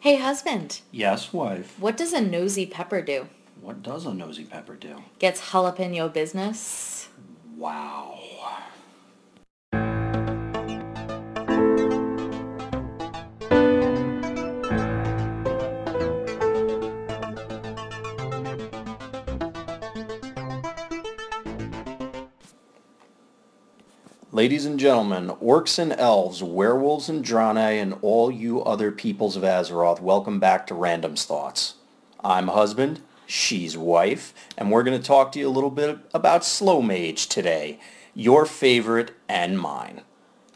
Hey, husband, Yes, wife. what does a nosy pepper do? What does a nosy pepper do? Gets jalapeno business? Wow. Ladies and gentlemen, orcs and elves, werewolves and Draenei, and all you other peoples of Azeroth, welcome back to Random's Thoughts. I'm husband, she's wife, and we're going to talk to you a little bit about Slow Mage today. Your favorite and mine.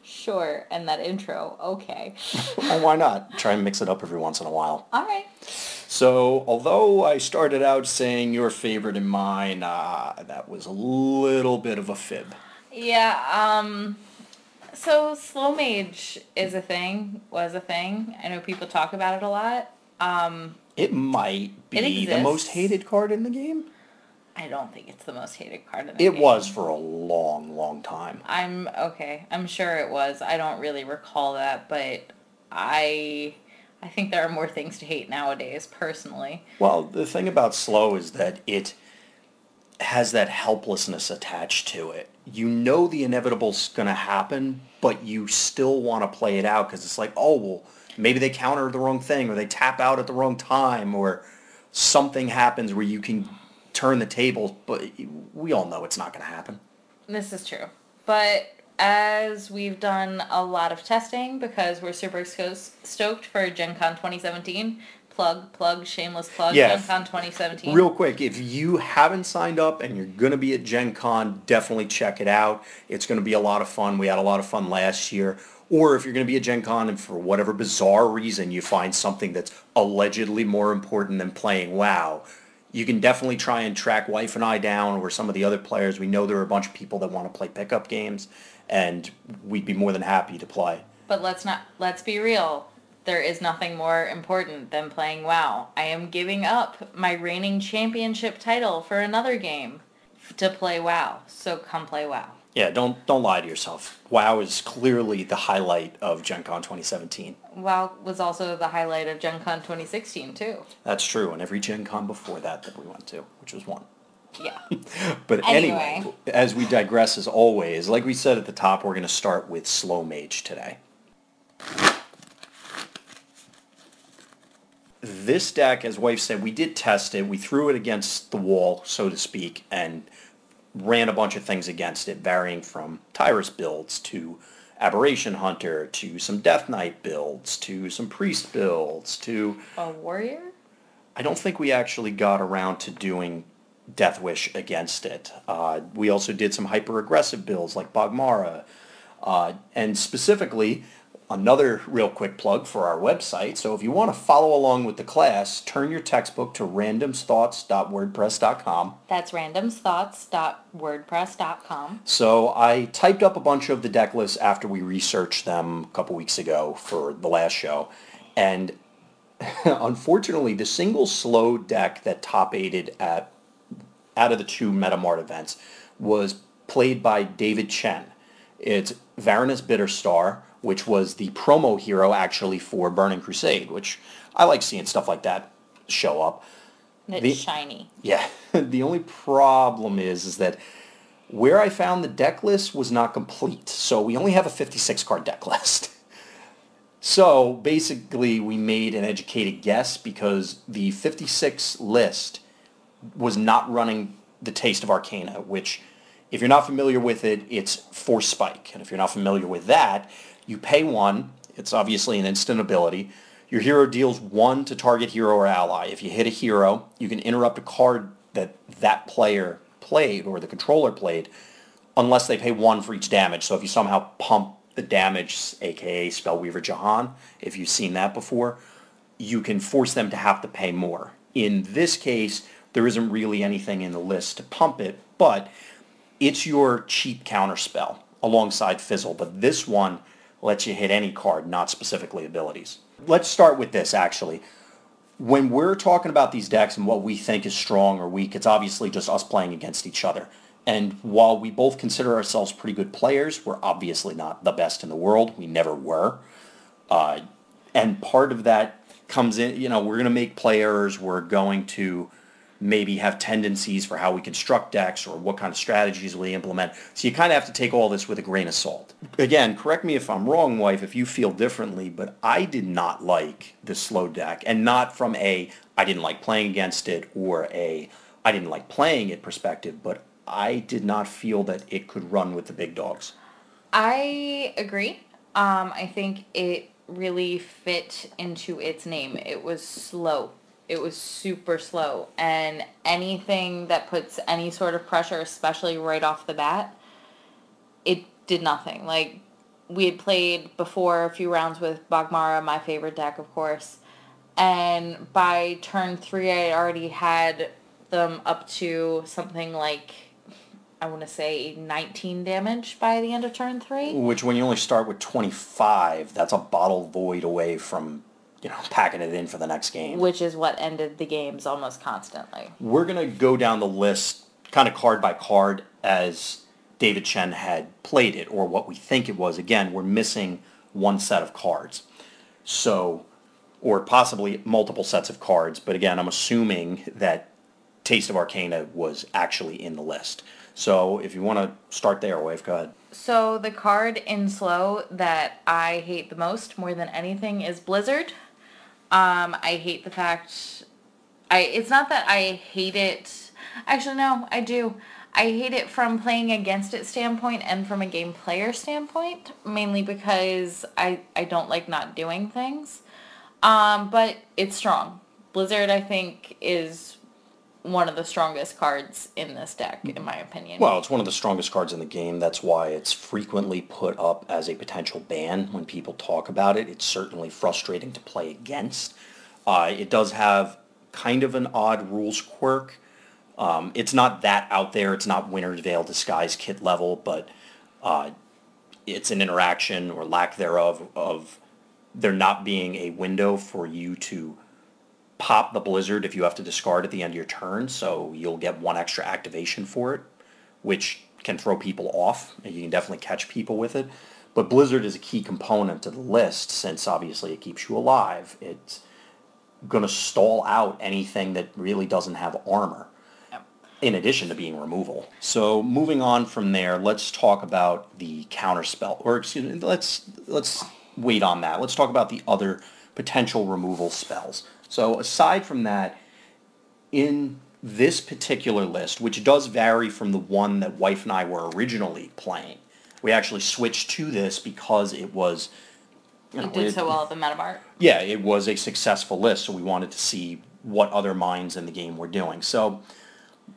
Sure, and that intro, okay. Why not? Try and mix it up every once in a while. All right. So, although I started out saying your favorite and mine, uh, that was a little bit of a fib. Yeah, um, so slow mage is a thing, was a thing. I know people talk about it a lot. Um, It might be It the most hated card in the game. I don't think it's the most hated card in the game. It game. was for a long, long time. I'm okay. I'm sure it was. I don't really recall that, but I I think there are more things to hate nowadays, personally. Well, the thing about slow is that it has that helplessness attached to it. You know the inevitable's going to happen, but you still want to play it out because it's like, oh, well, maybe they counter the wrong thing or they tap out at the wrong time or something happens where you can turn the tables, but we all know it's not going to happen. This is true. But as we've done a lot of testing because we're super stoked for Gen Con 2017, plug, plug, shameless plug, Yeah. Gen Con 2017. Real quick, if you haven't signed up and you're going to be at Gen Con, definitely check it out. It's going to be a lot of fun. We had a lot of fun last year. Or if you're going to be at Gen Con and for whatever bizarre reason you find something that's allegedly more important than playing WoW, you can definitely try and track Wife and I down or some of the other players. We know there are a bunch of people that want to play pickup games, and we'd be more than happy to play. But let's not let's be real. There is nothing more important than playing WoW. I am giving up my reigning championship title for another game to play WoW. So come play WoW. Yeah, don't don't lie to yourself. WoW is clearly the highlight of Gen Con 2017. WoW was also the highlight of Gen Con 2016 too. That's true, and every Gen Con before that that we went to, which was one. Yeah. But anyway, Anyway. as we digress as always, like we said at the top, we're going to start with Slow Mage today. This deck, as Wife said, we did test it. We threw it against the wall, so to speak, and ran a bunch of things against it, varying from Tyrus builds to Aberration Hunter to some Death Knight builds to some Priest builds to A warrior? I don't think we actually got around to doing Death Wish against it. Uh, we also did some hyper aggressive builds like Bogmara, uh, and specifically another real quick plug for our website. So if you want to follow along with the class, turn your textbook to randomsthoughts.wordpress.com. That's randomsthoughts.wordpress.com. So I typed up a bunch of the deck lists after we researched them a couple weeks ago for the last show, and unfortunately, the single slow deck that top aided at out of the two Metamart events was played by David Chen. It's Varanus Bitterstar, which was the promo hero actually for Burning Crusade, which I like seeing stuff like that show up. It's The- shiny. Yeah, the only problem is is that where I found the deck list was not complete, so we only have a 56 card deck list. So basically, we made an educated guess because the 56 list was not running the Taste of Arcana, which, if you're not familiar with it, it's Force Spike. And if you're not familiar with that, you pay one. It's obviously an instant ability. Your hero deals one to target hero or ally. If you hit a hero, you can interrupt a card that that player played or the controller played unless they pay one for each damage. So if you somehow pump the damage, aka Spellweaver Jahan, if you've seen that before, you can force them to have to pay more. In this case, there isn't really anything in the list to pump it, but it's your cheap counter spell alongside Fizzle. But this one lets you hit any card, not specifically abilities. Let's start with this actually. When we're talking about these decks and what we think is strong or weak, it's obviously just us playing against each other. And while we both consider ourselves pretty good players, we're obviously not the best in the world. We never were. Uh, and part of that comes in, you know, we're going to make players. We're going to maybe have tendencies for how we construct decks or what kind of strategies we implement. So you kind of have to take all this with a grain of salt. Again, correct me if I'm wrong, wife, if you feel differently, but I did not like the slow deck and not from a I didn't like playing against it or a I didn't like playing it perspective, but I did not feel that it could run with the big dogs. I agree. Um, I think it really fit into its name. It was slow. It was super slow. And anything that puts any sort of pressure, especially right off the bat, it did nothing. Like, we had played before a few rounds with Bogmara, my favorite deck, of course. And by turn three, I already had them up to something like I want to say 19 damage by the end of turn three. Which, when you only start with 25, that's a bottle void away from, you know, packing it in for the next game. Which is what ended the games almost constantly. We're going to go down the list kind of card by card as David Chen had played it, or what we think it was. Again, we're missing one set of cards. So, or possibly multiple sets of cards. But again, I'm assuming that Taste of Arcana was actually in the list. So if you want to start there, Wave, go ahead. So the card in slow that I hate the most, more than anything, is Blizzard. Um, I hate the fact, I. It's not that I hate it. Actually, no, I do. I hate it from playing against it standpoint and from a game player standpoint, mainly because I I don't like not doing things. Um, but it's strong. Blizzard, I think, is one of the strongest cards in this deck, in my opinion. Well, it's one of the strongest cards in the game. That's why it's frequently put up as a potential ban when people talk about it. It's certainly frustrating to play against. Uh, it does have kind of an odd rules quirk. Um, it's not that out there. It's not Winter's Veil Disguise kit level, but uh, it's an interaction or lack thereof of there not being a window for you to pop the blizzard if you have to discard at the end of your turn, so you'll get one extra activation for it, which can throw people off, and you can definitely catch people with it. But blizzard is a key component to the list since obviously it keeps you alive. It's going to stall out anything that really doesn't have armor. In addition to being removal. So moving on from there, let's talk about the counterspell, or excuse me, let's let's wait on that. Let's talk about the other potential removal spells. So aside from that, in this particular list, which does vary from the one that wife and I were originally playing, we actually switched to this because it was. You know, it did it, so well at the Metamart. Yeah, it was a successful list, so we wanted to see what other minds in the game were doing. So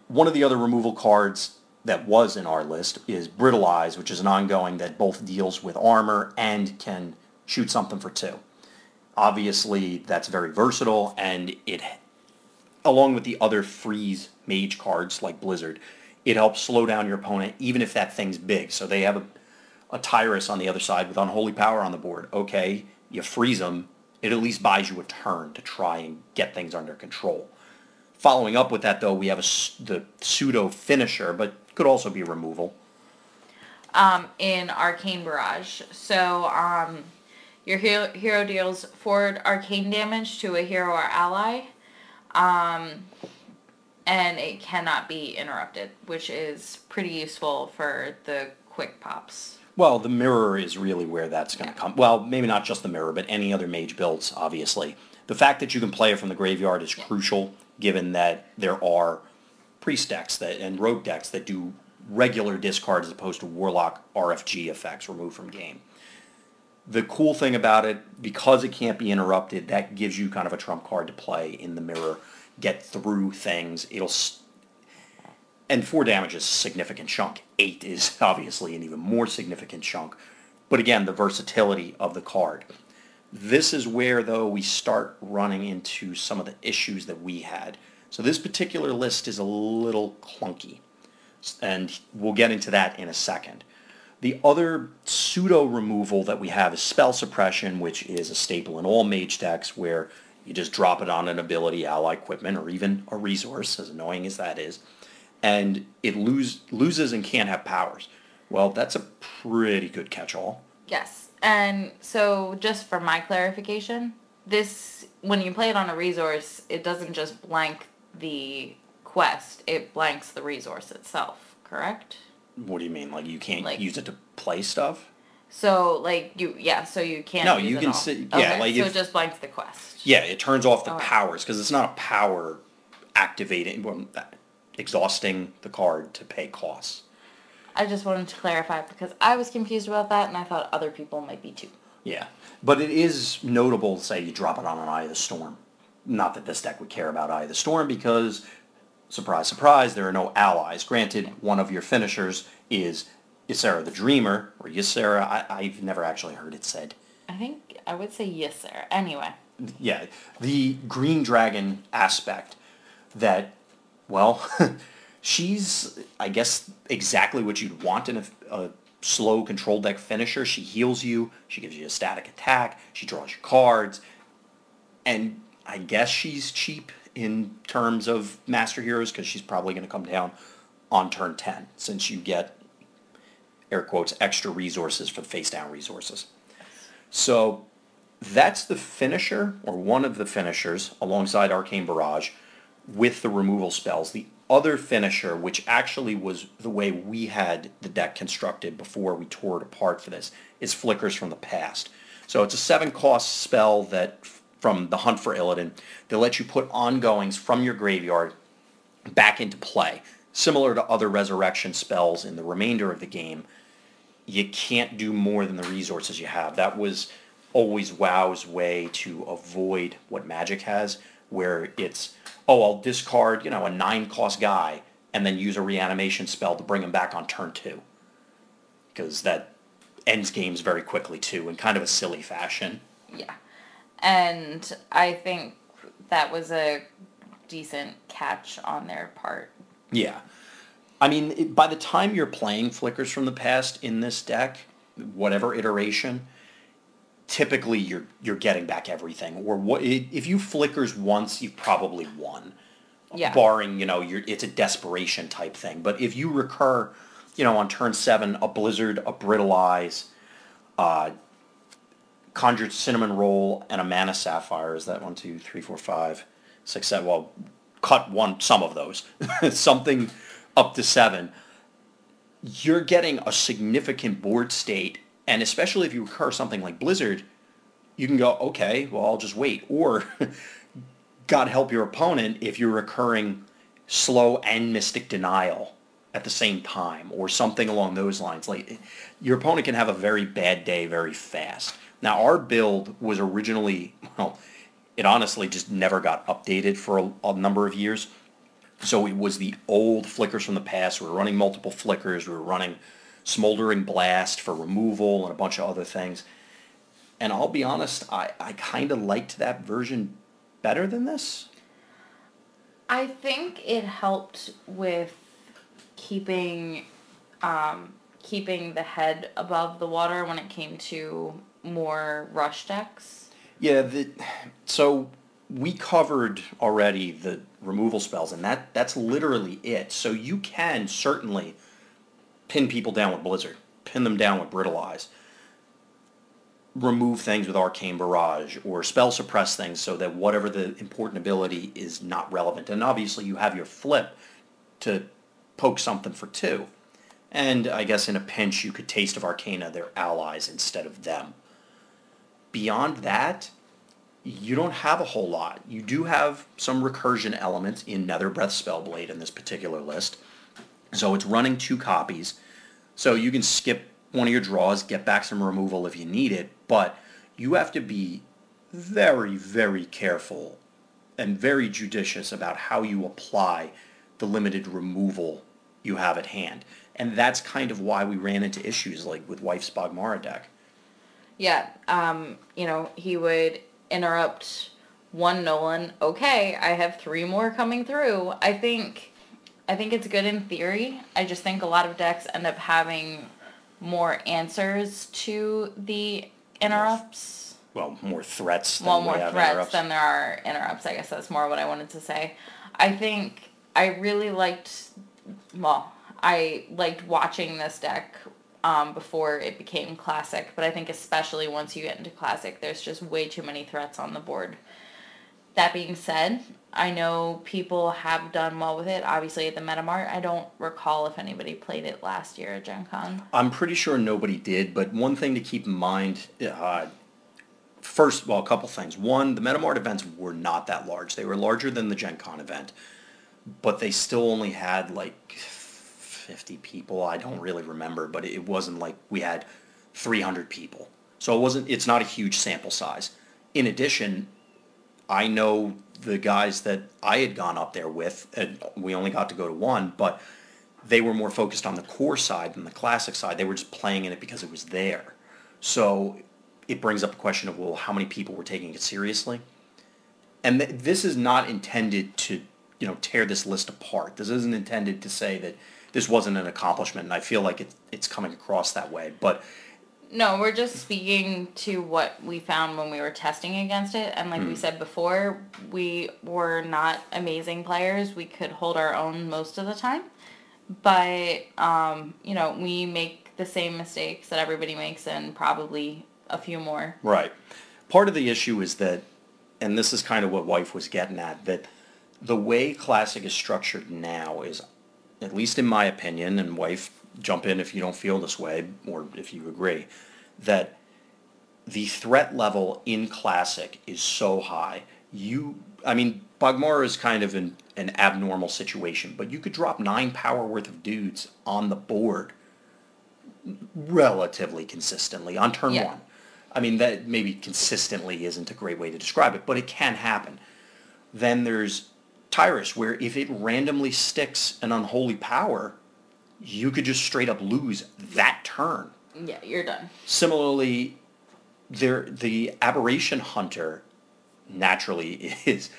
one of the other removal cards that was in our list is Brittle Eyes, which is an ongoing that both deals with armor and can shoot something for two. Obviously, that's very versatile, and it, along with the other freeze mage cards like Blizzard, it helps slow down your opponent even if that thing's big. So they have a, a Tyrus on the other side with Unholy Power on the board. Okay, you freeze them, it at least buys you a turn to try and get things under control. Following up with that, though, we have a, the pseudo finisher, but could also be removal. Um, in Arcane Barrage. So, um, your hero, hero deals forward arcane damage to a hero or ally. Um, and it cannot be interrupted, which is pretty useful for the quick pops. Well, the mirror is really where that's going to yeah. come. Well, maybe not just the mirror, but any other mage builds, obviously. The fact that you can play it from the graveyard is crucial, given that there are priest decks that and rogue decks that do regular discard as opposed to warlock RFG effects removed from game the cool thing about it, because it can't be interrupted, that gives you kind of a trump card to play in the mirror, get through things. It'll, and four damage is a significant chunk. Eight is obviously an even more significant chunk. But again, the versatility of the card. This is where, though, we start running into some of the issues that we had. So this particular list is a little clunky. And we'll get into that in a second. The other pseudo removal that we have is spell suppression, which is a staple in all mage decks where you just drop it on an ability, ally equipment, or even a resource, as annoying as that is, and it lose, loses and can't have powers. Well, that's a pretty good catch-all. Yes. And so just for my clarification, this when you play it on a resource, it doesn't just blank the quest; it blanks the resource itself. Correct? What do you mean? Like you can't Like- use it to play stuff? So like you, yeah. So you can't. No, use you can sit- yeah, Okay, like so if- it just blanks the quest. Yeah, it turns off the Alright. powers because it's not a power activating, well, exhausting the card to pay costs. I just wanted to clarify because I was confused about that, and I thought other people might be too. Yeah, but it is notable. Say you drop it on an Eye of the Storm. Not that this deck would care about Eye of the Storm because, surprise, surprise, there are no allies. Granted, one of your finishers is Ysera the Dreamer or Ysera. I, I've never actually heard it said. I think I would say sir. Anyway, yeah, the green dragon aspect that, well, she's, I guess, exactly what you'd want in a, a slow control deck finisher. She heals you, she gives you a static attack, she draws you cards, and I guess she's cheap in terms of Master Heroes because she's probably going to come down on turn 10 since you get, air quotes, extra resources for face down resources. So that's the finisher, or one of the finishers, alongside Arcane Barrage, with the removal spells. The other finisher, which actually was the way we had the deck constructed before we tore it apart for this, is Flickers from the Past. So it's a seven cost spell that from the Hunt for Illidan that lets you put ongoings from your graveyard back into play. Similar to other resurrection spells in the remainder of the game, you can't do more than the resources you have. That was always WoW's way to avoid what Magic has, where it's, oh, I'll discard, you know, a nine cost guy and then use a reanimation spell to bring him back on turn two. Because that ends games very quickly too, in kind of a silly fashion. yeah, and I think that was a decent catch on their part. Yeah. I mean, it, by the time you're playing Flickers from the Past in this deck, whatever iteration, typically you're you're getting back everything. Or what if you flickers once, you've probably won. Yeah. Barring you know, you're, it's a desperation type thing. But if you recur, you know, on turn seven, a Blizzard, a Brittle Eyes, uh, Conjured Cinnamon Roll, and a Mana Sapphire. Is that one, two, three, four, five, six, seven? Well, cut one, some of those. Something up to seven. You're getting a significant board state, and especially if you recur something like Blizzard, you can go, okay, well, I'll just wait. Or, God help your opponent if you're recurring slow and Mystic Denial at the same time, or something along those lines. Like, your opponent can have a very bad day very fast. Now, our build was originally, well, it honestly just never got updated for a, a number of years. So it was the old flickers from the past. We were running multiple flickers. We were running Smoldering Blast for removal and a bunch of other things. And I'll be honest, I, I kind of liked that version better than this. I think it helped with keeping um, keeping the head above the water when it came to more rush decks. Yeah, the, so we covered already the removal spells, and that, that's literally it. So you can certainly pin people down with Blizzard, pin them down with Brittle Eyes, remove things with Arcane Barrage, or spell suppress things so that whatever the important ability is not relevant. And obviously you have your flip to poke something for two. And I guess in a pinch you could Taste of Arcana their allies instead of them. Beyond that, you don't have a whole lot. You do have some recursion elements in Nether Breath Spellblade in this particular list. So it's running two copies. So you can skip one of your draws, get back some removal if you need it, but you have to be very, very careful and very judicious about how you apply the limited removal you have at hand. And that's kind of why we ran into issues like with Wife's Bogmara deck. Yeah, um, you know, he would interrupt one Nolan. Okay, I have three more coming through. I think, I think it's good in theory. I just think a lot of decks end up having more answers to the interrupts. Well, more threats than Well, more threats interrupts. than there are interrupts. I guess that's more what I wanted to say. I think I really liked, well, I liked watching this deck um, before it became classic, but I think especially once you get into classic, there's just way too many threats on the board That being said, I know people have done well with it. Obviously, at the Metamart, I don't recall if anybody played it last year at Gen Con. I'm pretty sure nobody did, but one thing to keep in mind, uh, first, well, a couple things. One, the Metamart events were not that large. They were larger than the Gen Con event, but they still only had like 50 people. I don't really remember, but it wasn't like we had 300 people. So it wasn't, it's not a huge sample size. In addition, I know the guys that I had gone up there with, and we only got to go to one, but they were more focused on the core side than the classic side. They were just playing in it because it was there. So it brings up the question of, well, how many people were taking it seriously? And th- this is not intended to, you know, tear this list apart. This isn't intended to say that this wasn't an accomplishment, and I feel like it, it's coming across that way. But No, we're just speaking to what we found when we were testing against it. And like we said before, we were not amazing players. We could hold our own most of the time. But, um, you know, we make the same mistakes that everybody makes and probably a few more. Right. Part of the issue is that, and this is kind of what Wife was getting at, that the way Classic is structured now is, at least in my opinion, and Wife, jump in if you don't feel this way or if you agree, that the threat level in Classic is so high. You, I mean, Bogmar is kind of an, an abnormal situation, but you could drop nine power worth of dudes on the board relatively consistently on turn Yeah. one. I mean, that maybe consistently isn't a great way to describe it, but it can happen. Then there's Tyrus, where if it randomly sticks an unholy power, you could just straight up lose that turn. Yeah, you're done. Similarly, there the aberration hunter naturally is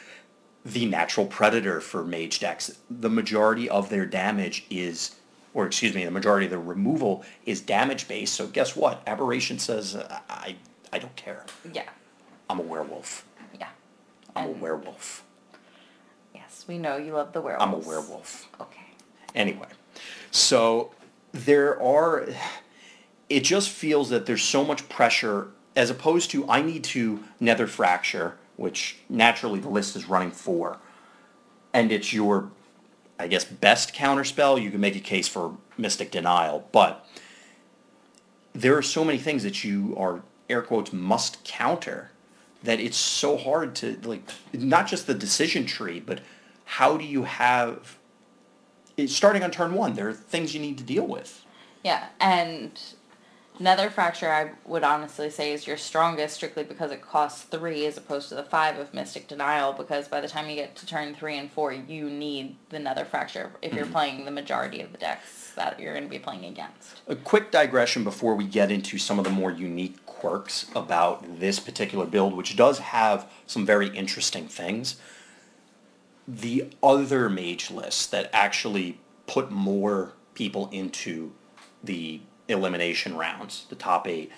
the natural predator for mage decks. The majority of their damage is, or excuse me, the majority of the removal is damage based. So guess what? Aberration says, uh, I I don't care. Yeah. I'm a werewolf. Yeah. I'm a werewolf. We know you love the werewolves. I'm a werewolf. Okay. Anyway, so there are, it just feels that there's so much pressure as opposed to I need to nether fracture, which naturally the list is running for, and it's your, I guess, best counterspell. You can make a case for Mystic Denial, but there are so many things that you are, air quotes, must counter that it's so hard to, like, not just the decision tree, but how do you have starting on turn one, there are things you need to deal with. Yeah, and a Nether Fracture, I would honestly say, is your strongest strictly because it costs three as opposed to the five of Mystic Denial. Because by the time you get to turn three and four, you need the Nether Fracture if you're mm-hmm. playing the majority of the decks that you're going to be playing against. A quick digression before we get into some of the more unique quirks about this particular build, which does have some very interesting things. The other mage lists that actually put more people into the elimination rounds, the top eight,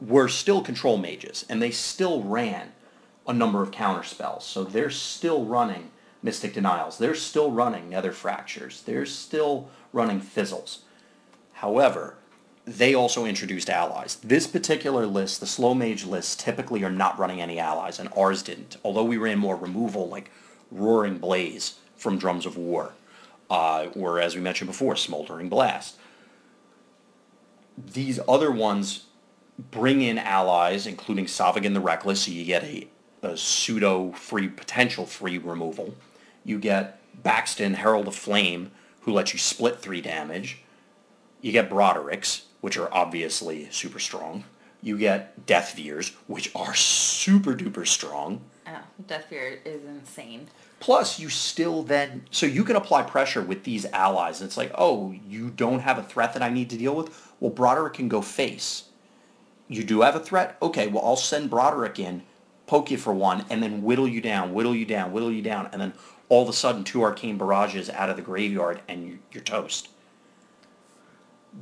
were still control mages, and they still ran a number of counter spells. So they're still running Mystic Denials. They're still running Nether Fractures. They're still running Fizzles. However, they also introduced allies. This particular list, the slow mage lists, typically are not running any allies, and ours didn't. Although we ran more removal, like Roaring Blaze from Drums of War, uh, or as we mentioned before, Smoldering Blast. These other ones bring in allies, including Savagan the Reckless, so you get a, a pseudo free, potential free removal. You get Baxton, Herald of Flame, who lets you split three damage. You get Broderick's, which are obviously super strong. You get Death Fears, which are super duper strong. Know, Death Fear is insane. Plus, you still then, so you can apply pressure with these allies. It's like, oh, you don't have a threat that I need to deal with? Well, Broderick can go face. You do have a threat? Okay, well, I'll send Broderick in, poke you for one, and then whittle you down, whittle you down, whittle you down, and then all of a sudden two arcane barrages out of the graveyard and you- you're toast.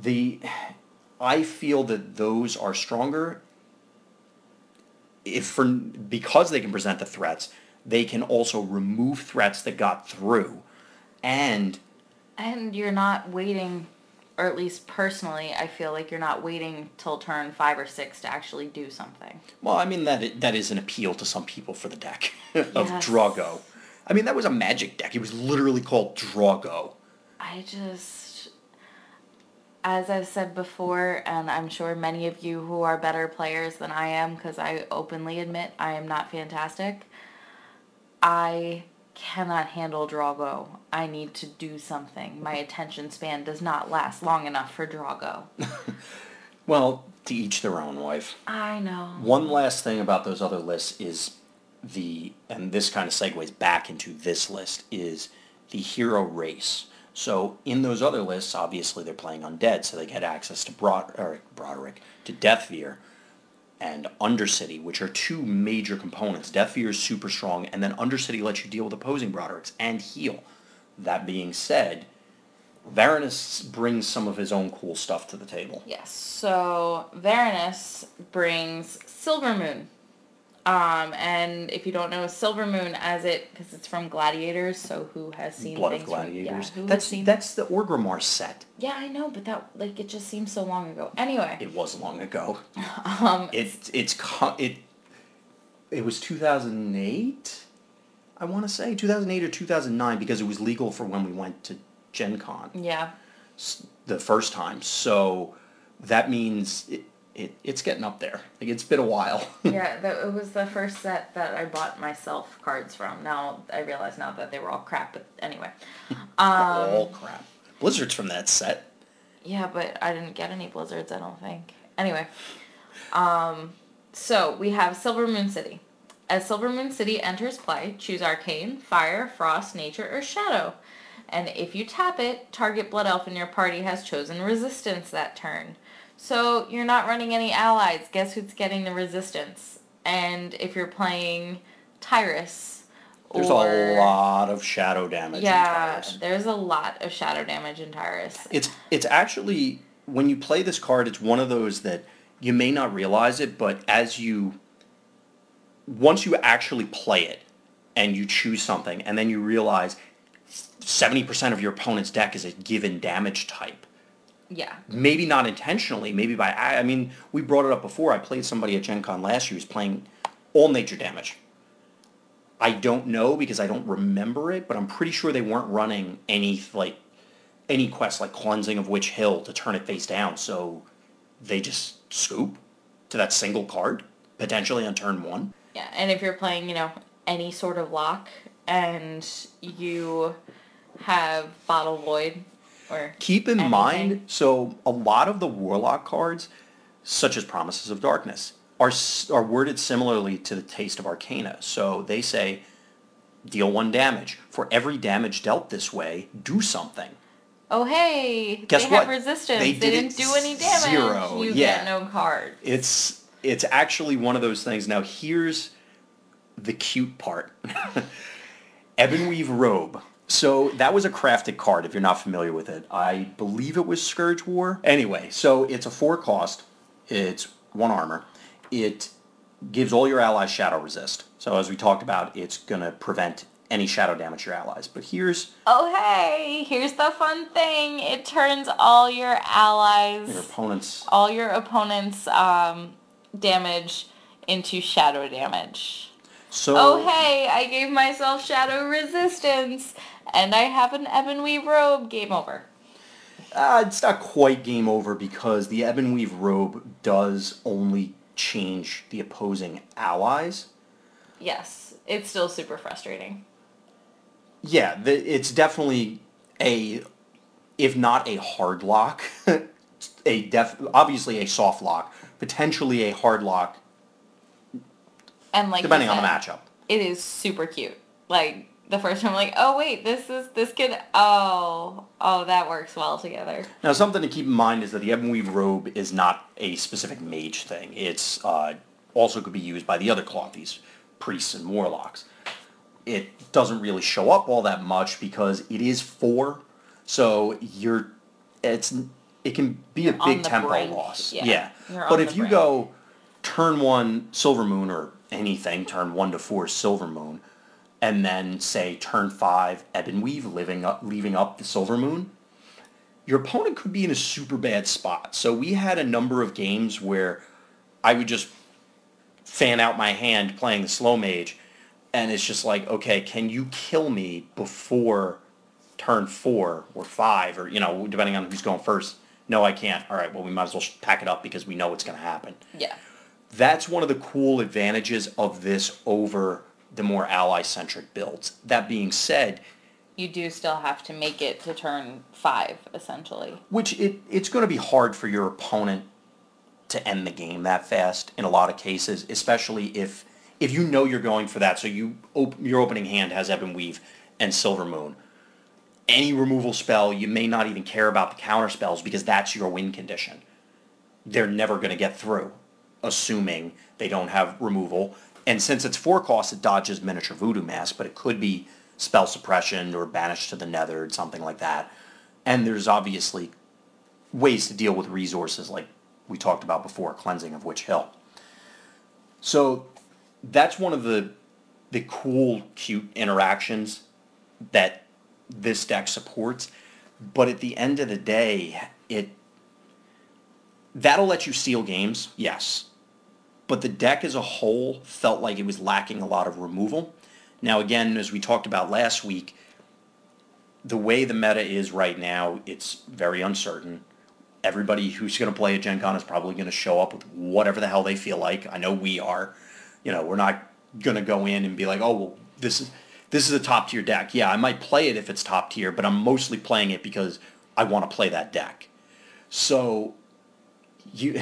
The, I feel that those are stronger if for because they can present the threats, they can also remove threats that got through, and And you're not waiting or at least personally, I feel like you're not waiting till turn five or six to actually do something. Well, I mean that that is an appeal to some people for the deck of Yes. Draw-Go. I mean that was a magic deck. It was literally called Draw-Go. I just, as I've said before, and I'm sure many of you who are better players than I am, because I openly admit I am not fantastic, I cannot handle Draw-Go. I need to do something. My attention span does not last long enough for Draw-Go. Well, to each their own, wife. I know. One last thing about those other lists is the, and this kind of segues back into this list, is the hero race. So in those other lists, obviously they're playing undead, so they get access to Broderick, to Deathfear, and Undercity, which are two major components. Deathfear is super strong, and then Undercity lets you deal with opposing Brodericks and heal. That being said, Varanus brings some of his own cool stuff to the table. Yes. So Varanus brings Silver Moon. Um, and if you don't know Silver Moon as it, because it's from Gladiators, so who has seen Blood of things from- Gladiators. yeah, that's seen? that's the Orgrimmar set. yeah, I know, but that like it just seems so long ago. Anyway, It was long ago. um, It it's it it was 2008. I want to say 2008 or 2009 because it was legal for when we went to Gen Con yeah, the first time. So that means it, it it's getting up there. Like it's been a while. yeah, that, it was the first set that I bought myself cards from. Now I realize now that they were all crap, but anyway. Um, All crap. Blizzard's from that set. Yeah, but I didn't get any blizzards, I don't think. Anyway, um, so we have Silver Moon City. As Silver Moon City enters play, choose Arcane, Fire, Frost, Nature, or Shadow. And if you tap it, target Blood Elf in your party has chosen Resistance that turn. So you're not running any allies. Guess who's getting the Resistance? And if you're playing Tyrus, There's or, a lot of shadow damage. in Yeah, there's a lot of shadow damage in Tyrus. It's it's actually when you play this card, it's one of those that you may not realize it, but as you once you actually play it and you choose something, and then you realize seventy percent of your opponent's deck is a given damage type. Yeah. Maybe not intentionally, maybe by I I mean, we brought it up before. I played somebody at Gen Con last year who's playing all nature damage. I don't know because I don't remember it, but I'm pretty sure they weren't running any like any quest like cleansing of Witch Hill to turn it face down. So they just scoop to that single card potentially on turn one. Yeah, and if you're playing, you know, any sort of lock and you have Bottle Void or Keep in Anything. mind, so a lot of the Warlock cards, such as Promises of Darkness, are are worded similarly to the Taste of Arcana. So they say, deal one damage. For every damage dealt this way, do something. oh hey, Guess they what? have resistance. They They, did didn't do any damage. zero, You yeah. get no card. It's it's actually one of those things. Now here's the cute part. Ebonweave Robe. So that was a crafted card if you're not familiar with it. I believe it was Scourge War. Anyway, so it's a four cost. It's one armor. It gives all your allies shadow resist. So as we talked about, it's gonna prevent any shadow damage your allies. But here's Oh hey, here's the fun thing. It turns all your allies, your opponent's all your opponent's um, damage into shadow damage. so Oh hey, I gave myself shadow resistance, and I have an Ebonweave robe. Game over. Uh, it's not quite game over because the Ebonweave robe does only change the opposing allies. Yes, it's still super frustrating. Yeah, the, it's definitely a, if not a hard lock, a def obviously a soft lock, potentially a hard lock, And like depending on the matchup. it is super cute. Like the first time, I'm like, oh wait, this is this kid. Oh, oh, that works well together. Now, something to keep in mind is that the Ebonweave robe is not a specific mage thing. It's uh, also could be used by the other clothies, priests and warlocks. It doesn't really show up all that much because it is four, so you're it's it can be a You're on big tempo brink, loss. yeah. You're but if you brink. go turn one silver moon or anything, turn one to four silver moon, and then say turn five ebonweave living up leaving up the silver moon, your opponent could be in a super bad spot. So we had a number of games where I would just fan out my hand playing the slow mage, and it's just like, okay, can you kill me before turn four or five, or you know, depending on who's going first? No, I can't. All right, well, we might as well pack it up because we know what's going to happen. Yeah. That's one of the cool advantages of this over the more ally-centric builds. That being said, You do still have to make it to turn five, essentially. which it, it's going to be hard for your opponent to end the game that fast in a lot of cases, especially if if you know you're going for that. So you op- your opening hand has Ebon Weave and Silver Moon. Any removal spell, you may not even care about the counter spells because that's your win condition. They're never going to get through, assuming they don't have removal. And since it's four costs, it dodges miniature voodoo mask, but it could be spell suppression or banished to the nether, or something like that. And there's obviously ways to deal with resources like we talked about before, cleansing of Witch Hill. So that's one of the the cool, cute interactions that this deck supports. But at the end of the day, it that'll let you steal games, yes. But the deck as a whole felt like it was lacking a lot of removal. Now again, as we talked about last week, the way the meta is right now, it's very uncertain. Everybody who's going to play at Gen Con is probably going to show up with whatever the hell they feel like. I know we are. You know, we're not going to go in and be like, oh, well, this is this is a top tier deck. Yeah, I might play it if it's top tier, but I'm mostly playing it because I want to play that deck. So, you,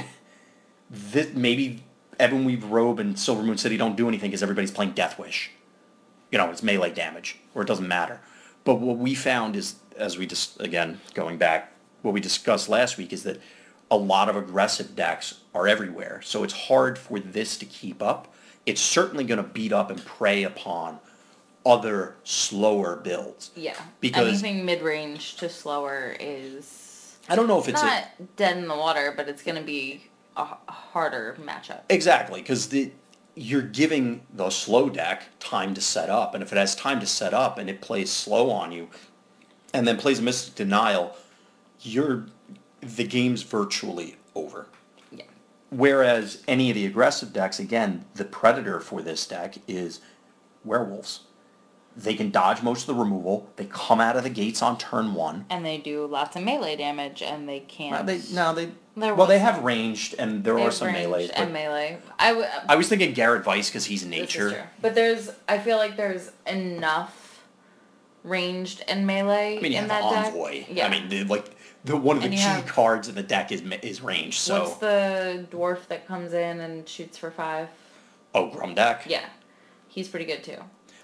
this, maybe Ebonweave Robe and Silver Moon City don't do anything because everybody's playing Death Wish. You know, it's melee damage, or it doesn't matter. But what we found is, as we just, again, going back, what we discussed last week is that a lot of aggressive decks are everywhere. So it's hard for this to keep up. It's certainly going to beat up and prey upon other slower builds. Yeah. Because- anything mid range to slower is I don't know if it's a, not dead in the water, but it's going to be a harder matchup. Exactly, because the you're giving the slow deck time to set up, and if it has time to set up and it plays slow on you, and then plays a Mystic Denial, you're the game's virtually over. Yeah. Whereas any of the aggressive decks, again, the predator for this deck is werewolves. They can dodge most of the removal. They come out of the gates on turn one. And they do lots of melee damage, and they can't. they no, they There well they have ranged and there are some ranged melees. But and melee. I w- I was thinking Garrett Weiss because he's nature. But there's, I feel like there's enough ranged and melee I mean, you in have that Envoy. deck. Yeah. I mean, the, like the one of the key have- cards in the deck is is range. So What's the dwarf that comes in and shoots for five? oh, Grumdak. Yeah, he's pretty good too.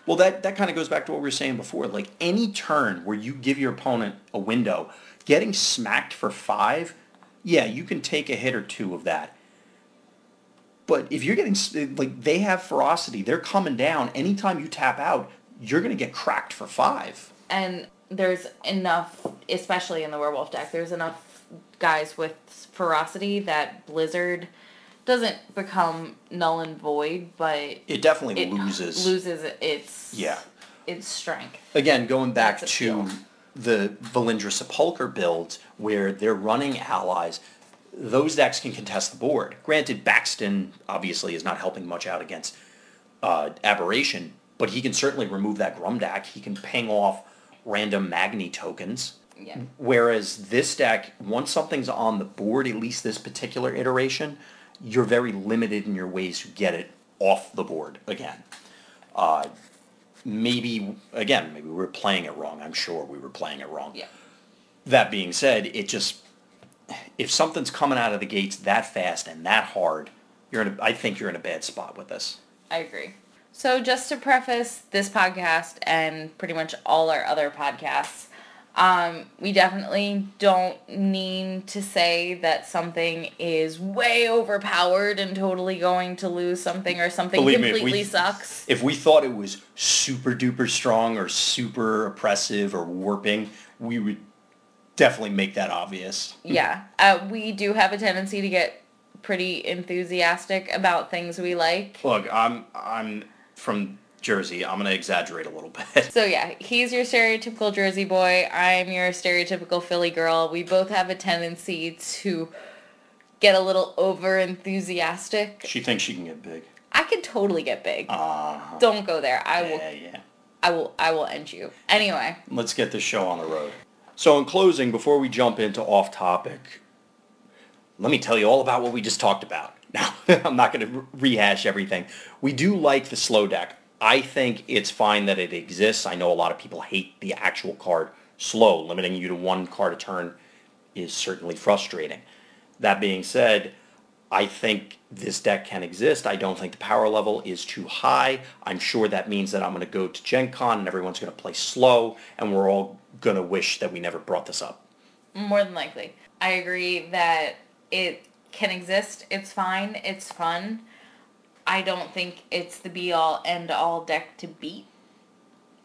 Well, that that kind of goes back to what we were saying before. Like any turn where you give your opponent a window, getting smacked for five, yeah, you can take a hit or two of that. But if you're getting like they have ferocity, they're coming down. Anytime you tap out, you're gonna get cracked for five. And there's enough, especially in the werewolf deck, there's enough guys with ferocity that Blizzard doesn't become null and void, but It definitely it loses. loses its Yeah. its strength. Again, going back to appeal. The Valindra Sepulcher builds where they're running allies, those decks can contest the board. Granted, Baxton obviously is not helping much out against uh, Aberration, but he can certainly remove that Grumdak. He can ping off random Magni tokens. Yeah. Whereas this deck, once something's on the board, at least this particular iteration, you're very limited in your ways to get it off the board again. Uh, maybe, again, maybe we were playing it wrong. I'm sure we were playing it wrong. Yeah. That being said, it just, if something's coming out of the gates that fast and that hard, you're in a, I think you're in a bad spot with this. I agree. So just to preface this podcast and pretty much all our other podcasts, um, we definitely don't mean to say that something is way overpowered and totally going to lose something or something Believe me, completely we- sucks. If we thought it was super duper strong or super oppressive or warping, we would definitely make that obvious. yeah. Uh, we do have a tendency to get pretty enthusiastic about things we like. Look, I'm I'm from jersey. I'm gonna exaggerate a little bit. So yeah, he's your stereotypical Jersey boy. I'm your stereotypical Philly girl. We both have a tendency to get a little over enthusiastic. She thinks she can get big. I could totally get big. Uh, Don't go there. I will yeah, yeah. I will I will end you. Anyway, Let's get this show on the road. So in closing, before we jump into off topic, let me tell you all about what we just talked about. Now, I'm not going to rehash everything. We do like the slow deck. I think it's fine that it exists. I know a lot of people hate the actual card slow. Limiting you to one card a turn is certainly frustrating. That being said, I think this deck can exist. I don't think the power level is too high. I'm sure that means that I'm going to go to Gen Con and everyone's going to play slow and we're all going to wish that we never brought this up. more than likely. I agree that it can exist. It's fine. It's fun. I don't think it's the be all end all deck to beat.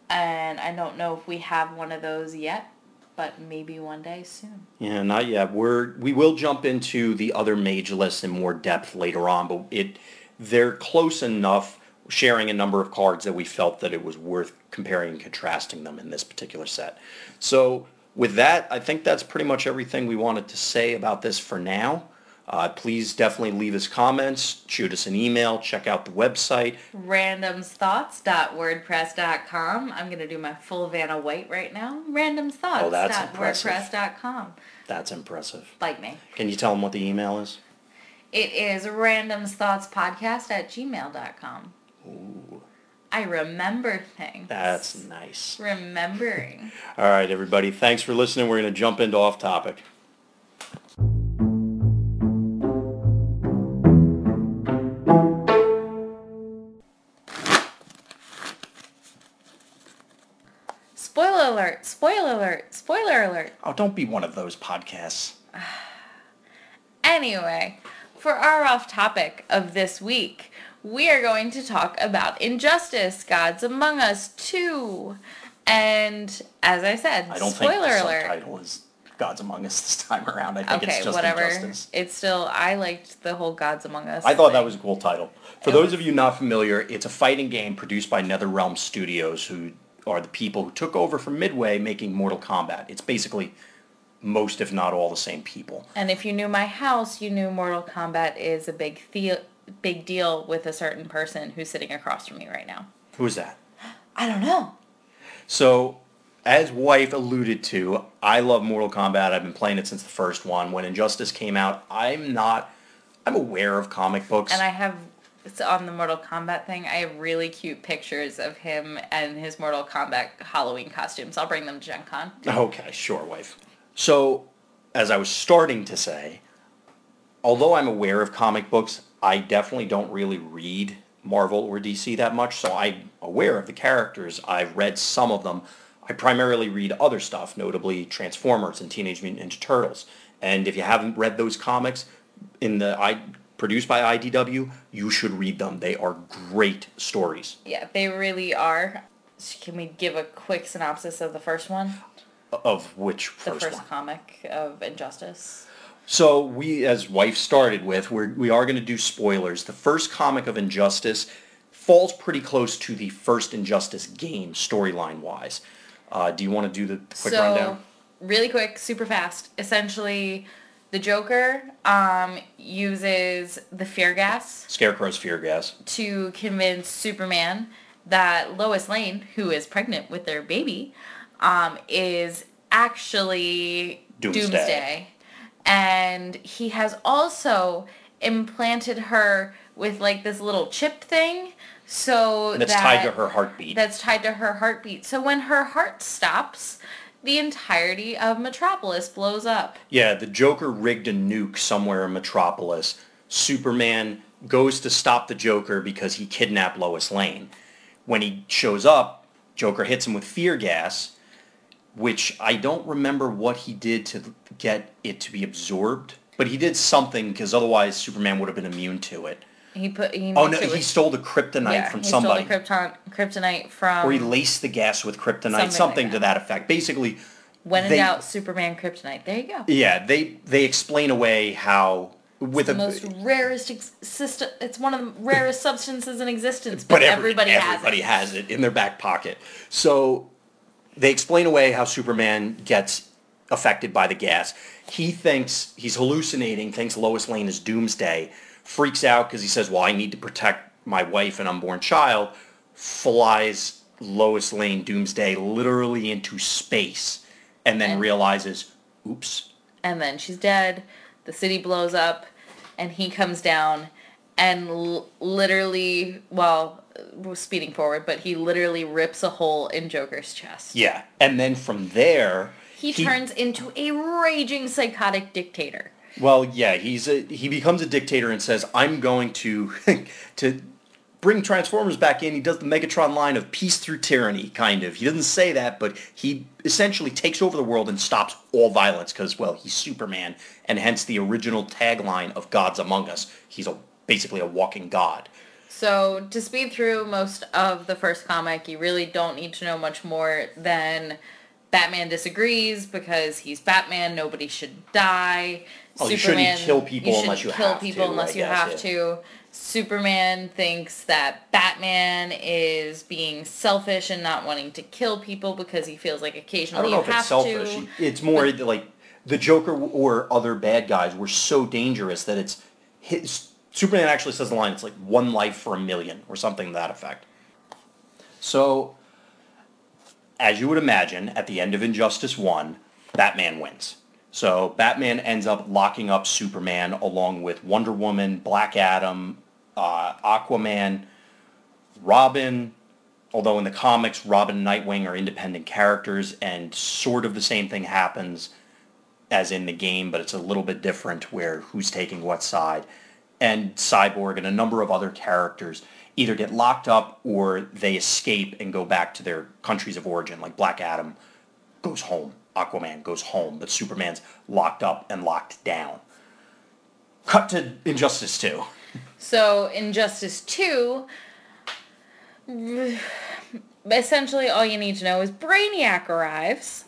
And I don't know if we have one of those yet, but maybe one day soon. Yeah, not yet. We're we will jump into the other mage lists in more depth later on, but it they're close enough sharing a number of cards that we felt that it was worth comparing and contrasting them in this particular set. So with that, I think that's pretty much everything we wanted to say about this for now. Uh, please definitely leave us comments, shoot us an email, check out the website. randomsthoughts.wordpress.com. I'm going to do my full Vanna White right now. Oh, that's impressive. randomsthoughts.wordpress.com. That's impressive. Like me. Can you tell them what the email is? It is randomsthoughtspodcast at gmail.com. Ooh, I remember things. that's nice. Remembering. All right, everybody. Thanks for listening. We're going to jump into off topic. Don't be one of those podcasts. Anyway, for our off topic of this week, we are going to talk about Injustice, Gods Among Us 2. And as I said, I don't spoiler think the alert. subtitle is Gods Among Us this time around. I think Okay, it's just whatever. Injustice. It's still I liked the whole Gods Among Us. I thought that was a cool title. For It those was- of you not familiar, it's a fighting game produced by NetherRealm Studios, who are the people who took over from Midway making Mortal Kombat. It's basically most, if not all, the same people. And if you knew my house, you knew Mortal Kombat is a big the- big deal with a certain person who's sitting across from me right now. Who is that? I don't know. So, as wife alluded to, I love Mortal Kombat. I've been playing it since the first one. When Injustice came out, I'm not. I'm aware of comic books. And I have it's on the Mortal Kombat thing. I have really cute pictures of him and his Mortal Kombat Halloween costumes. I'll bring them to Gen Con. Okay, sure, wife. So, as I was starting to say, although I'm aware of comic books, I definitely don't really read Marvel or DC that much, so I'm aware of the characters. I've read some of them. I primarily read other stuff, notably Transformers and Teenage Mutant Ninja Turtles. And if you haven't read those comics in the I produced by IDW, you should read them. They are great stories. Yeah, they really are. Can we give a quick synopsis of the first one? Of which The first comic of Injustice. So we, as wife started with, we're, we are going to do spoilers. The first comic of Injustice falls pretty close to the first Injustice game storyline wise. Uh, do you want to do the quick so, rundown? really quick, super fast. Essentially, the Joker um, uses the fear gas Scarecrow's fear gas. to convince Superman that Lois Lane, who is pregnant with their baby, um, is actually Doomsday. Doomsday. And he has also implanted her with like this little chip thing so That's that tied to her heartbeat. that's tied to her heartbeat. So when her heart stops, the entirety of Metropolis blows up. Yeah, the Joker rigged a nuke somewhere in Metropolis. Superman goes to stop the Joker because he kidnapped Lois Lane. When he shows up, Joker hits him with fear gas, which I don't remember what he did to get it to be absorbed, but he did something because otherwise Superman would have been immune to it. He put he Oh no, he stole the kryptonite yeah, from he somebody. stole the krypton, kryptonite from or he laced the gas with kryptonite, Something something, like to that effect. Basically, when in they- doubt Superman kryptonite. There you go. Yeah, they they explain away how with the a most rarest ex- system. It's one of the rarest substances in existence, but, but every- everybody, everybody has it. has it in their back pocket. So they explain away how Superman gets affected by the gas. He thinks he's hallucinating, thinks Lois Lane is Doomsday, freaks out because he says, "Well, I need to protect my wife and unborn child." Flies Lois Lane Doomsday literally into space, and then And- realizes, "Oops." and then she's dead. The city blows up, and he comes down, and l- literally, well, speeding forward, but he literally rips a hole in Joker's chest. Yeah, and then from there, He, turns into a raging psychotic dictator. Well, yeah, he's a he becomes a dictator and says, "I'm going to to bring Transformers back in." He does the Megatron line of peace through tyranny, kind of. He doesn't say that, but he essentially takes over the world and stops all violence because, well, he's Superman, and hence the original tagline of "Gods Among Us." He's a basically a walking god. So to speed through most of the first comic, you really don't need to know much more than Batman disagrees because he's Batman. Nobody should die. Oh, you shouldn't kill people unless shouldn't you kill have people to, unless you guess, have yeah. to. Superman thinks that Batman is being selfish and not wanting to kill people because he feels like I occasionally don't know you if have it's selfish. to. It's more like the Joker or other bad guys were so dangerous that it's his. Superman actually says the line, it's like one life for a million or something to that effect. So, as you would imagine, at the end of Injustice 1, Batman wins. So, Batman ends up locking up Superman along with Wonder Woman, Black Adam, uh, Aquaman, Robin, although in the comics, Robin and Nightwing are independent characters, and sort of the same thing happens as in the game, but it's a little bit different where who's taking what side. And Cyborg and a number of other characters either get locked up or they escape and go back to their countries of origin, like Black Adam goes home, Aquaman goes home, but Superman's locked up and locked down. Cut to Injustice 2. So Injustice 2, essentially all you need to know is Brainiac arrives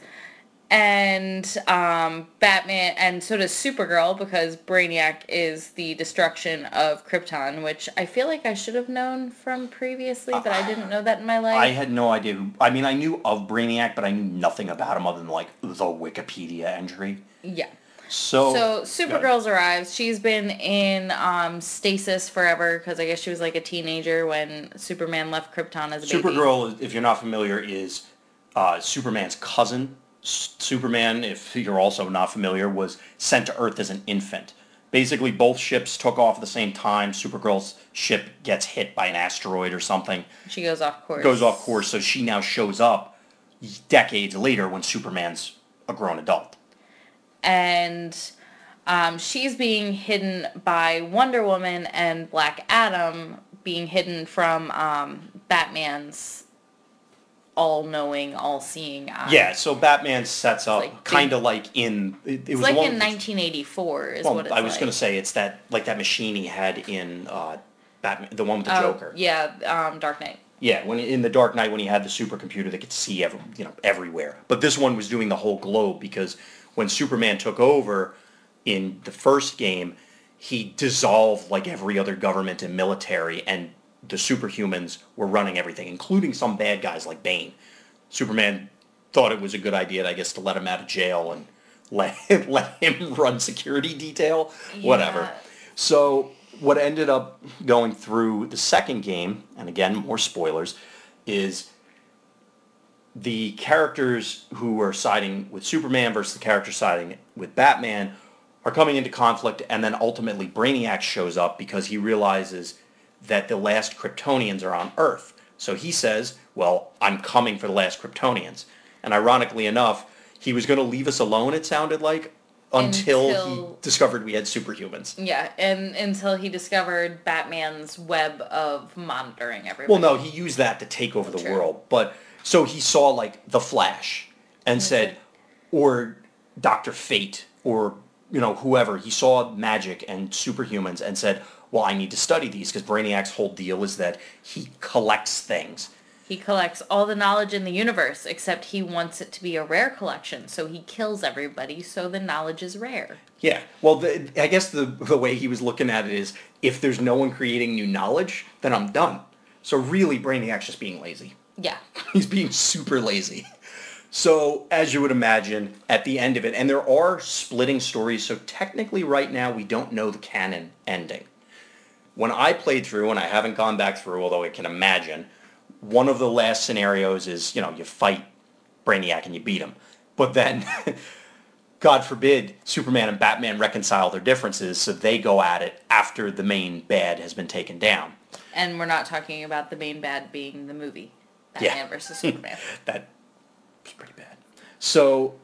and um, Batman, and so does Supergirl because Brainiac is the destruction of Krypton, which I feel like I should have known from previously, but I didn't know that in my life. I had no idea. I mean, I knew of Brainiac, but I knew nothing about him other than like the Wikipedia entry. yeah. So, So Supergirl's arrives. She's been in um, stasis forever because I guess she was like a teenager when Superman left Krypton as a baby. Supergirl, if you're not familiar, is uh, Superman's cousin. Superman, if you're also not familiar, was sent to Earth as an infant. Basically, both ships took off at the same time. Supergirl's ship gets hit by an asteroid or something, She goes off course. goes off course, so she now shows up decades later when Superman's a grown adult. and um, she's being hidden by Wonder Woman and Black Adam being hidden from um, Batman's all-knowing, all-seeing eye. Yeah, so Batman sets up like kind of like in it, it was like one in 1984 is Well, what I was like. gonna say it's that like that machine he had in uh, Batman, the one with the Oh, Joker. Yeah, um, Dark Knight. Yeah, when in the Dark Knight when he had the supercomputer that could see every, you know everywhere. But this one was doing the whole globe because when Superman took over in the first game, he dissolved like every other government and military, and the superhumans were running everything, including some bad guys like Bane. Superman thought it was a good idea, I guess, to let him out of jail and let let him run security detail, whatever. So what ended up going through the second game, and again more spoilers, is the characters who are siding with Superman versus the characters siding with Batman are coming into conflict, and then ultimately Brainiac shows up because he realizes that the last Kryptonians are on Earth. So he says, well, I'm coming for the last Kryptonians. And ironically enough, he was going to leave us alone, it sounded like, until, Until- he discovered we had superhumans. Yeah, and until he discovered Batman's web of monitoring everybody. Well, no, he used that to take over the True. world. But so he saw like the Flash and mm-hmm. said, or Doctor Fate, or you know whoever. He saw magic and superhumans and said, "Well, I need to study these because Brainiac's whole deal is that he collects things." He collects all the knowledge in the universe, except he wants it to be a rare collection, so he kills everybody so the knowledge is rare. Yeah. Well, the, I guess the the way he was looking at it is, if there's no one creating new knowledge, then I'm done. So really, Brainiac's just being lazy. Yeah. He's being super lazy. So, as you would imagine, at the end of it, and there are splitting stories, so technically right now we don't know the canon ending. When I played through, and I haven't gone back through, although I can imagine, one of the last scenarios is, you know, you fight Brainiac and you beat him. But then, God forbid, Superman and Batman reconcile their differences, so they go at it after the main bad has been taken down. And we're not talking about the main bad being the movie. Yeah. Batman versus Superman. that was pretty bad. So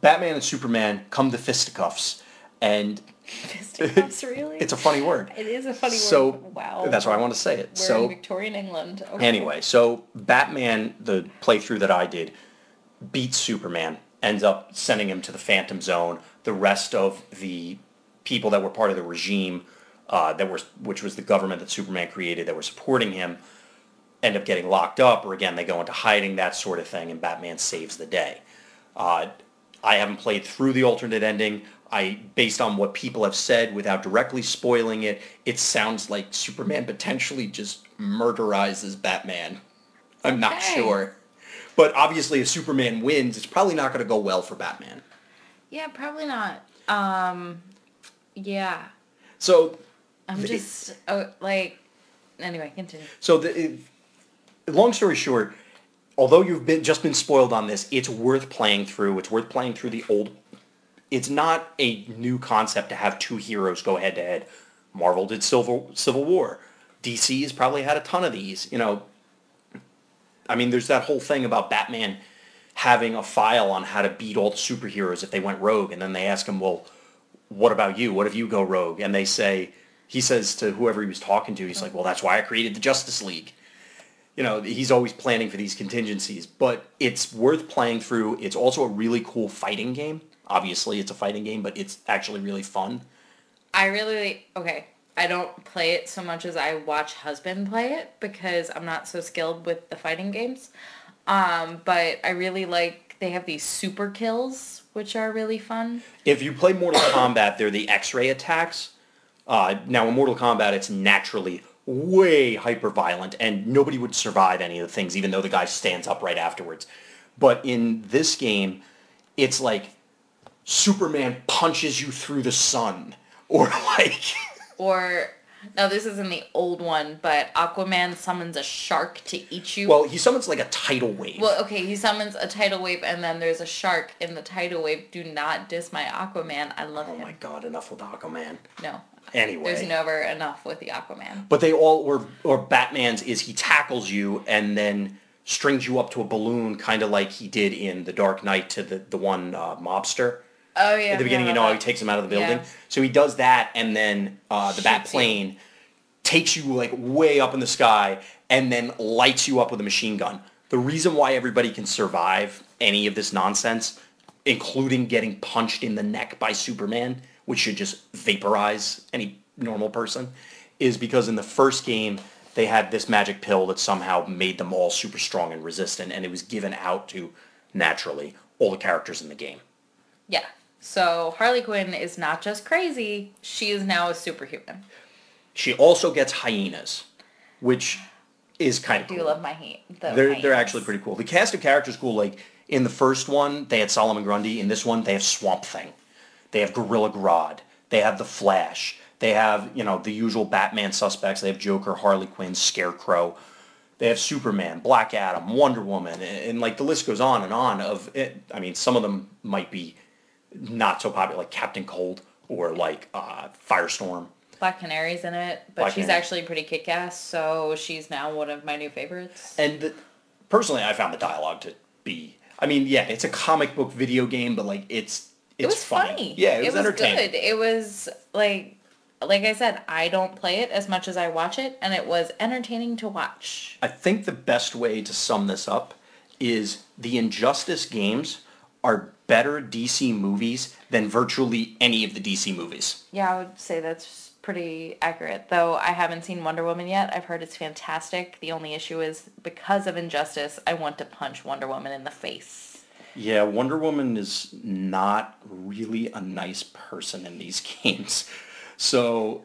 Batman and Superman come to fisticuffs, and Fisticuffs, really? it's a funny word. It is a funny so word. Wow. that's why I want to say it. We're so in Victorian England. Okay. anyway, so Batman, the playthrough that I did, beats Superman, ends up sending him to the Phantom Zone. The rest of the people that were part of the regime, uh, that were which was the government that Superman created, that were supporting him, end up getting locked up, or again they go into hiding, that sort of thing, and Batman saves the day. Uh, I haven't played through the alternate ending. I, based on what people have said, without directly spoiling it, it sounds like Superman potentially just murderizes Batman. I'm not sure, but obviously, if Superman wins, it's probably not going to go well for Batman. Yeah, probably not. Um, yeah. So, I'm The- just oh, like. Anyway, continue. so the long story short, although you've been just been spoiled on this, it's worth playing through. It's worth playing through the old. It's not a new concept to have two heroes go head to head. Marvel did Civil Civil War. DC has probably had a ton of these. You know, I mean, there's that whole thing about Batman having a file on how to beat all the superheroes if they went rogue, and then they ask him, "Well, what about you? What if you go rogue?" And they say, he says to whoever he was talking to, he's like, "Well, that's why I created the Justice League." you know, he's always planning for these contingencies, but it's worth playing through. It's also a really cool fighting game. Obviously, it's a fighting game, but it's actually really fun. I really okay. I don't play it so much as I watch husband play it because I'm not so skilled with the fighting games. Um, but I really like they have these super kills which are really fun. If you play Mortal Kombat, they're the X-ray attacks. Uh, now, in Mortal Kombat, it's naturally way hyper violent, and nobody would survive any of the things, even though the guy stands up right afterwards. But in this game, it's like Superman punches you through the sun, or like. Or now this isn't the old one, but Aquaman summons a shark to eat you. Well, he summons like a tidal wave. Well, okay, he summons a tidal wave and then there's a shark in the tidal wave. Do not diss my Aquaman. I love oh him. Oh my god, enough with Aquaman. No. Anyway. There's never enough with the Aquaman. But they all, or, or Batman's is he tackles you and then strings you up to a balloon, kind of like he did in The Dark Knight to the, the one uh, mobster. Oh yeah. At the beginning, you know how he takes him out of the building? Yeah. So he does that, and then uh, the bat you. plane takes you like way up in the sky and then lights you up with a machine gun. The reason why everybody can survive any of this nonsense, including getting punched in the neck by Superman, which should just vaporize any normal person, is because in the first game they had this magic pill that somehow made them all super strong and resistant, and it was given out to naturally all the characters in the game. Yeah. So Harley Quinn is not just crazy; she is now a superhuman. She also gets hyenas, which is kind of I do cool. love my hate. The they're they're actually pretty cool. The cast of characters cool. Like in the first one, they had Solomon Grundy. In this one, they have Swamp Thing. They have Gorilla Grodd. They have the Flash. They have you know the usual Batman suspects. They have Joker, Harley Quinn, Scarecrow. They have Superman, Black Adam, Wonder Woman, and, and like the list goes on and on. Of it, I mean, some of them might be not so popular, like Captain Cold or like uh, Firestorm. Black Canary's in it, but Black she's Canary. actually pretty kick-ass. So she's now one of my new favorites. And the, personally, I found the dialogue to be. I mean, yeah, it's a comic book video game, but like it's it's it was funny. Yeah, it was, entertaining. good. It was like, like I said, I don't play it as much as I watch it, and it was entertaining to watch. I think the best way to sum this up is the Injustice games are better DC movies than virtually any of the DC movies. Yeah, I would say that's pretty accurate. Though I haven't seen Wonder Woman yet. I've heard it's fantastic. The only issue is because of injustice, I want to punch Wonder Woman in the face. Yeah, Wonder Woman is not really a nice person in these games. So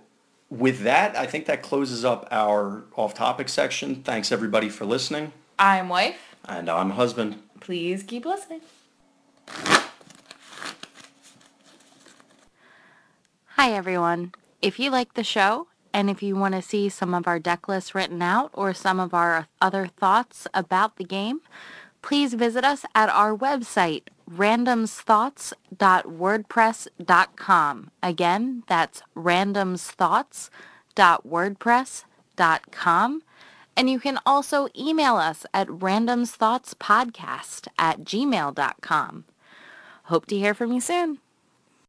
with that, I think that closes up our off-topic section. Thanks everybody for listening. I'm wife. And I'm husband. Please keep listening. Hi everyone. If you like the show and if you want to see some of our deck lists written out or some of our other thoughts about the game, please visit us at our website, randomsthoughts.wordpress.com. Again, that's randomsthoughts.wordpress.com. And you can also email us at randomsthoughtspodcast at gmail.com. Hope to hear from you soon.